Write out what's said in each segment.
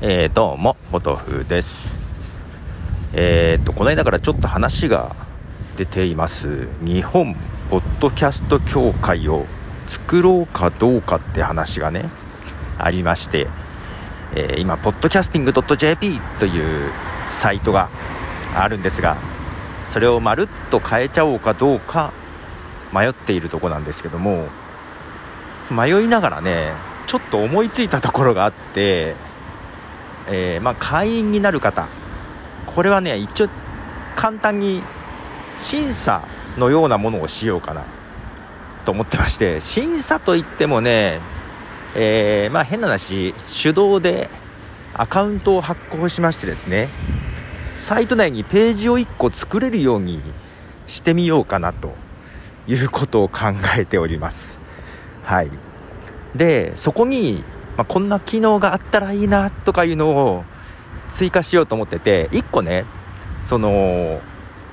えー、どうも、ポトフです。えー、っと、この間からちょっと話が出ています。日本ポッドキャスト協会を作ろうかどうかって話がね、ありまして、えー、今、ポッドキャスティング .jp というサイトがあるんですが、それをまるっと変えちゃおうかどうか迷っているとこなんですけども、迷いながらね、ちょっと思いついたところがあって、えー、まあ、会員になる方。これはね一応簡単に審査のようなものをしようかな。と思ってまして審査といってもね、えー、まあ、変な話手動でアカウントを発行しましてですねサイト内にページを1個作れるようにしてみようかなということを考えております。はい。でそこにまあ、こんな機能があったらいいなとかいうのを追加しようと思ってて1個ねその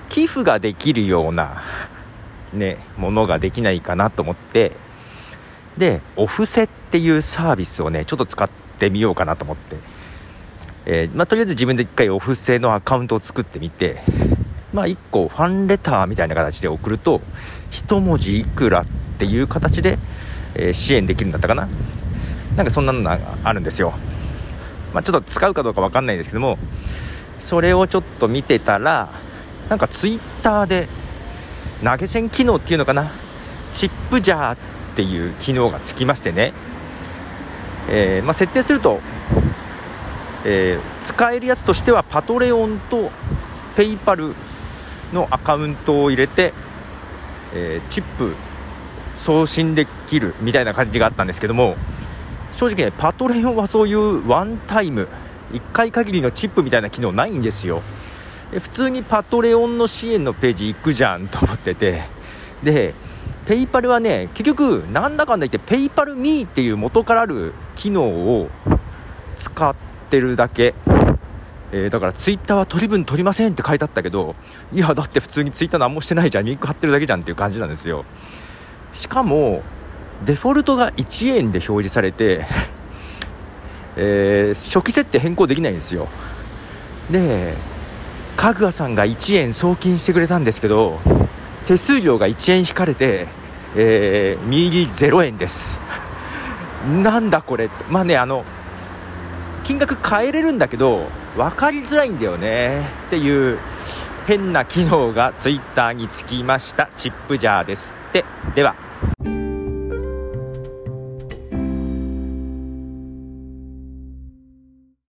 寄付ができるような ねものができないかなと思ってでお布施っていうサービスをねちょっと使ってみようかなと思って、えー、まあ、とりあえず自分で1回お布施のアカウントを作ってみてまあ1個ファンレターみたいな形で送ると1文字いくらっていう形で、えー、支援できるんだったかな。なんかそんなのがあるんですよ。まあ、ちょっと使うかどうか分かんないんですけども、それをちょっと見てたら、なんかツイッターで投げ銭機能っていうのかな、チップジャーっていう機能がつきましてね、えー、まあ、設定すると、えー、使えるやつとしては Patreon と PayPal のアカウントを入れて、えー、チップ送信できるみたいな感じがあったんですけども正直ね Patreon はそういう one time 1回限りのチップみたいな機能ないんですよ。普通に Patreon の支援のページ行くじゃんと思ってて。で PayPal はね結局なんだかんだ言って PayPal.Me っていう元からある機能を使ってるだけ。えー、だからツイッターは取り分取りませんって書いてあったけどいやだって普通にツイッター何もしてないじゃんリンク貼ってるだけじゃんっていう感じなんですよ。しかもデフォルトが1円で表示されて えー、初期設定変更できないんですよ。でかぐわさんが1円送金してくれたんですけど手数料が1円引かれて、えー、右0円です。なんだこれ。まあねあの金額変えれるんだけど分かりづらいんだよね。っていう変な機能がツイッターにつきました。チップジャーですって。では。